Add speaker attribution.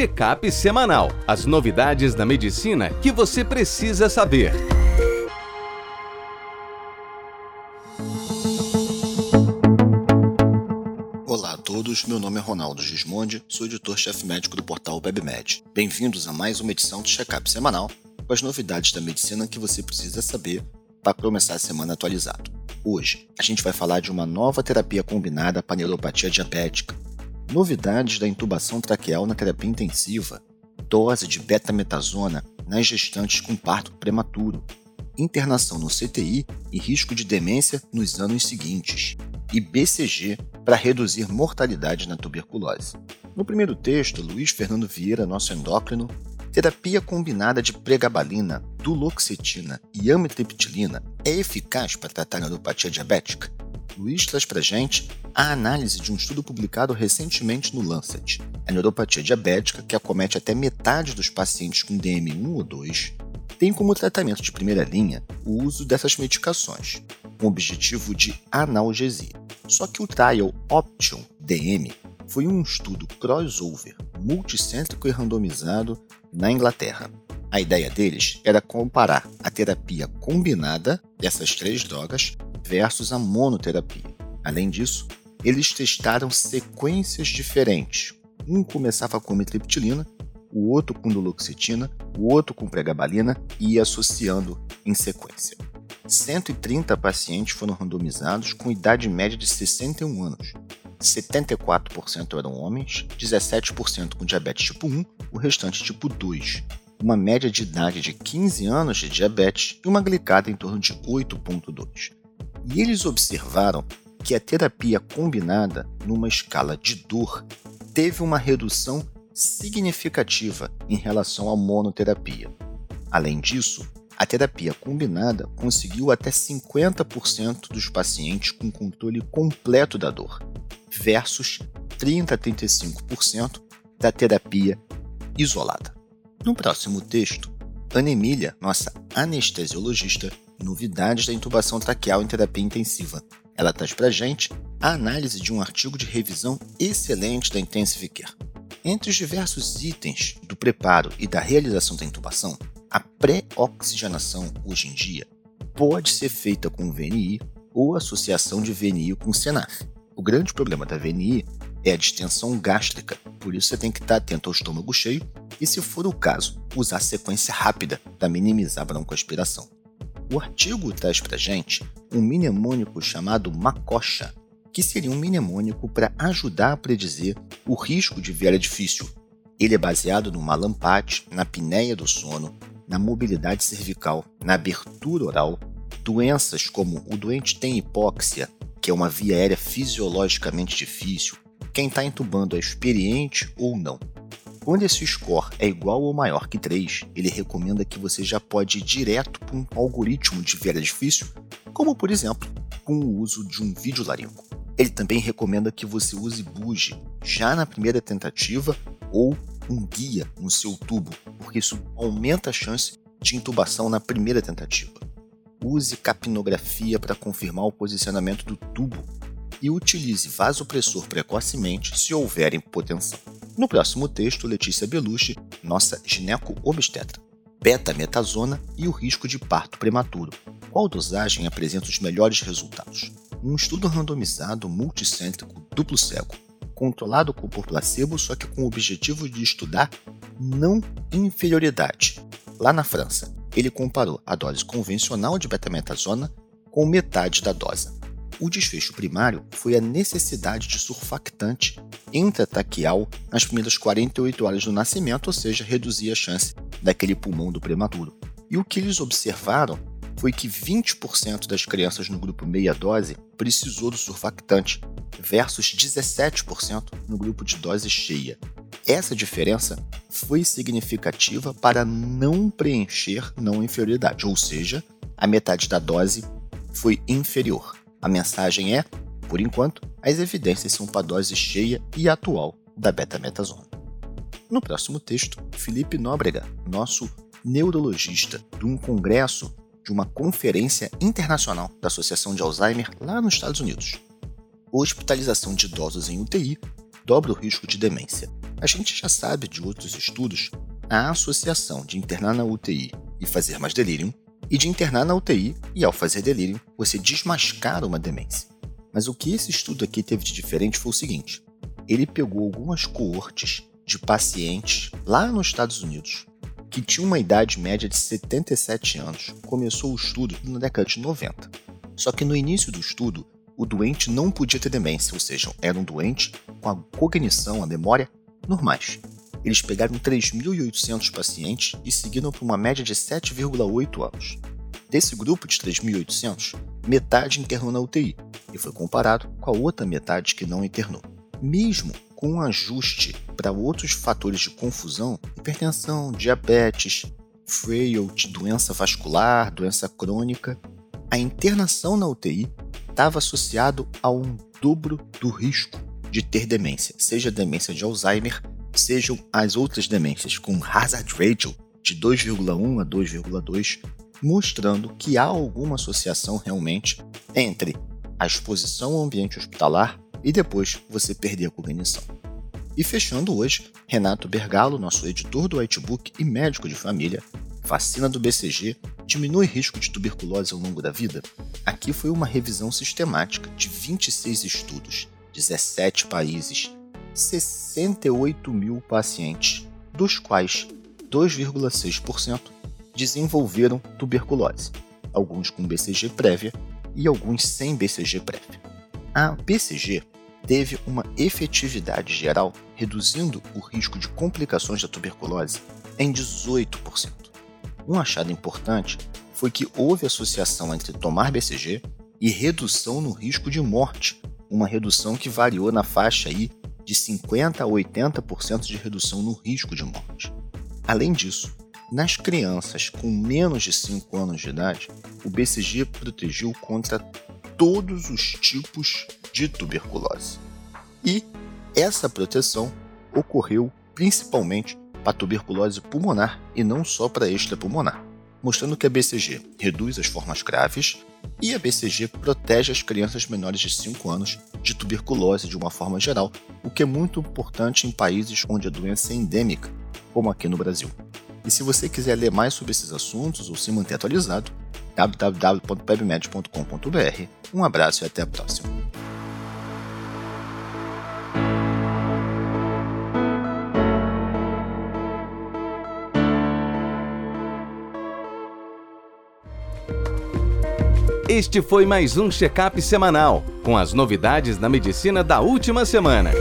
Speaker 1: Check-up semanal. As novidades da medicina que você precisa saber.
Speaker 2: Olá a todos, meu nome é Ronaldo Gismondi, sou editor-chefe médico do portal WebMed. Bem-vindos a mais uma edição do Check-up semanal com as novidades da medicina que você precisa saber para começar a semana atualizado. Hoje, a gente vai falar de uma nova terapia combinada para neuropatia diabética, novidades da intubação traqueal na terapia intensiva, dose de betametasona nas gestantes com parto prematuro, internação no CTI e risco de demência nos anos seguintes, e BCG para reduzir mortalidade na tuberculose. No primeiro texto, Luiz Fernando Vieira, nosso endócrino, terapia combinada de pregabalina, duloxetina e amitriptilina é eficaz para tratar a neuropatia diabética? Luiz traz para gente a análise de um estudo publicado recentemente no Lancet. A neuropatia diabética, que acomete até metade dos pacientes com DM1 ou 2, tem como tratamento de primeira linha o uso dessas medicações, com o objetivo de analgesia. Só que o trial Option DM foi um estudo crossover, multicêntrico e randomizado na Inglaterra. A ideia deles era comparar a terapia combinada dessas três drogas versus a monoterapia. Além disso, eles testaram sequências diferentes. Um começava com mitriptilina, o outro com duloxetina, o outro com pregabalina e ia associando em sequência. 130 pacientes foram randomizados com idade média de 61 anos. 74% eram homens, 17% com diabetes tipo 1, o restante tipo 2. Uma média de idade de 15 anos de diabetes e uma glicada em torno de 8,2. E eles observaram que a terapia combinada, numa escala de dor, teve uma redução significativa em relação à monoterapia. Além disso, a terapia combinada conseguiu até 50% dos pacientes com controle completo da dor, versus 30 a 35% da terapia isolada. No próximo texto, Ana Emília, nossa anestesiologista, novidades da intubação traqueal em terapia intensiva. Ela traz para gente a análise de um artigo de revisão excelente da Intensive Care. Entre os diversos itens do preparo e da realização da intubação, a pré-oxigenação hoje em dia pode ser feita com VNI ou associação de VNI com SENAF. O grande problema da VNI é a distensão gástrica, por isso você tem que estar atento ao estômago cheio e, se for o caso, usar sequência rápida para minimizar a broncoaspiração. O artigo traz para gente um mnemônico chamado Macocha, que seria um mnemônico para ajudar a predizer o risco de viária difícil. Ele é baseado no malampate, na pinéia do sono, na mobilidade cervical, na abertura oral, doenças como o doente tem hipóxia, que é uma via aérea fisiologicamente difícil, quem está entubando é experiente ou não. Quando esse score é igual ou maior que 3, ele recomenda que você já pode ir direto para um algoritmo de viária difícil, como por exemplo, com o uso de um vídeo laringo. Ele também recomenda que você use buge já na primeira tentativa ou um guia no seu tubo, porque isso aumenta a chance de intubação na primeira tentativa. Use capnografia para confirmar o posicionamento do tubo e utilize vasopressor precocemente se houver hipotensão. No próximo texto, Letícia Belushi, nossa gineco-obstetra. Beta-metasona e o risco de parto prematuro. Qual dosagem apresenta os melhores resultados? Um estudo randomizado multicêntrico duplo cego, controlado por placebo, só que com o objetivo de estudar não inferioridade. Lá na França, ele comparou a dose convencional de betametasona com metade da dose. O desfecho primário foi a necessidade de surfactante intrataquial nas primeiras 48 horas do nascimento, ou seja, reduzir a chance daquele pulmão do prematuro. E o que eles observaram foi que 20% das crianças no grupo meia dose precisou do surfactante, versus 17% no grupo de dose cheia. Essa diferença foi significativa para não preencher não inferioridade, ou seja, a metade da dose foi inferior. A mensagem é, por enquanto, as evidências são para a dose cheia e atual da betametasona. No próximo texto, Felipe Nóbrega, nosso neurologista, de um congresso de uma conferência internacional da Associação de Alzheimer lá nos Estados Unidos. Hospitalização de idosos em UTI dobra o risco de demência. A gente já sabe de outros estudos a associação de internar na UTI e fazer mais delírio e de internar na UTI e, ao fazer delírio, você desmascara uma demência. Mas o que esse estudo aqui teve de diferente foi o seguinte: ele pegou algumas coortes de pacientes lá nos Estados Unidos que tinham uma idade média de 77 anos. Começou o estudo na década de 90. Só que no início do estudo, o doente não podia ter demência, ou seja, era um doente com a cognição, a memória normais. Eles pegaram 3.800 pacientes e seguiram por uma média de 7,8 anos. Desse grupo de 3.800, metade internou na UTI e foi comparado com a outra metade que não internou. Mesmo com um ajuste para outros fatores de confusão, hipertensão, diabetes, frailty, doença vascular, doença crônica, a internação na UTI estava associado a um dobro do risco de ter demência, seja demência de Alzheimer, sejam as outras demências com hazard ratio de 2,1 a 2,2, mostrando que há alguma associação realmente entre a exposição ao ambiente hospitalar e depois você perder a cognição. E fechando hoje, Renato Bergalo, nosso editor do Whitebook e médico de família, vacina do BCG diminui risco de tuberculose ao longo da vida? Aqui foi uma revisão sistemática de 26 estudos, 17 países, 68 mil pacientes, dos quais 2,6% desenvolveram tuberculose, alguns com BCG prévia e alguns sem BCG prévia. A BCG teve uma efetividade geral, reduzindo o risco de complicações da tuberculose em 18%. Um achado importante foi que houve associação entre tomar BCG e redução no risco de morte, uma redução que variou na faixa aí de 50 a 80% de redução no risco de morte. Além disso, nas crianças com menos de 5 anos de idade, o BCG protegeu contra todos os tipos de tuberculose. E essa proteção ocorreu principalmente para tuberculose pulmonar e não só para extrapulmonar, mostrando que a BCG reduz as formas graves e a BCG protege as crianças menores de 5 anos de tuberculose de uma forma geral, o que é muito importante em países onde a doença é endêmica, como aqui no Brasil. E se você quiser ler mais sobre esses assuntos ou se manter atualizado, www.pebmed.com.br. Um abraço e até a próxima.
Speaker 1: Este foi mais um check-up semanal, com as novidades da medicina da última semana.